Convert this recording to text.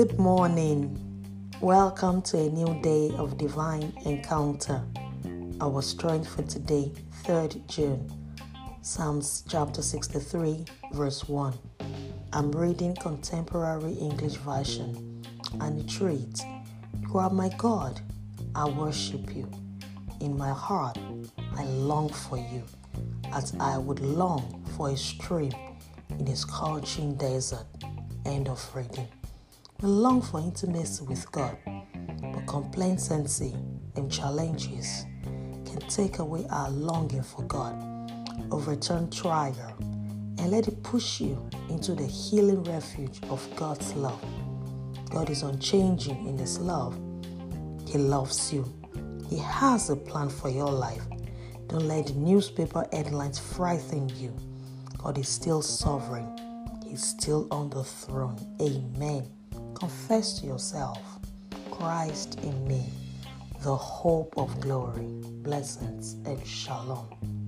Good morning. Welcome to a new day of divine encounter. Our strength for today, 3rd June, Psalms chapter 63, verse 1. I'm reading Contemporary English Version, and it reads You are my God, I worship you. In my heart, I long for you, as I would long for a stream in a scorching desert. End of reading. We long for intimacy mm-hmm. with God, but complacency and challenges can take away our longing for God. Overturn trial and let it push you into the healing refuge of God's love. God is unchanging in His love. He loves you. He has a plan for your life. Don't let the newspaper headlines frighten you. God is still sovereign. He's still on the throne. Amen. Confess to yourself Christ in me, the hope of glory. Blessings and shalom.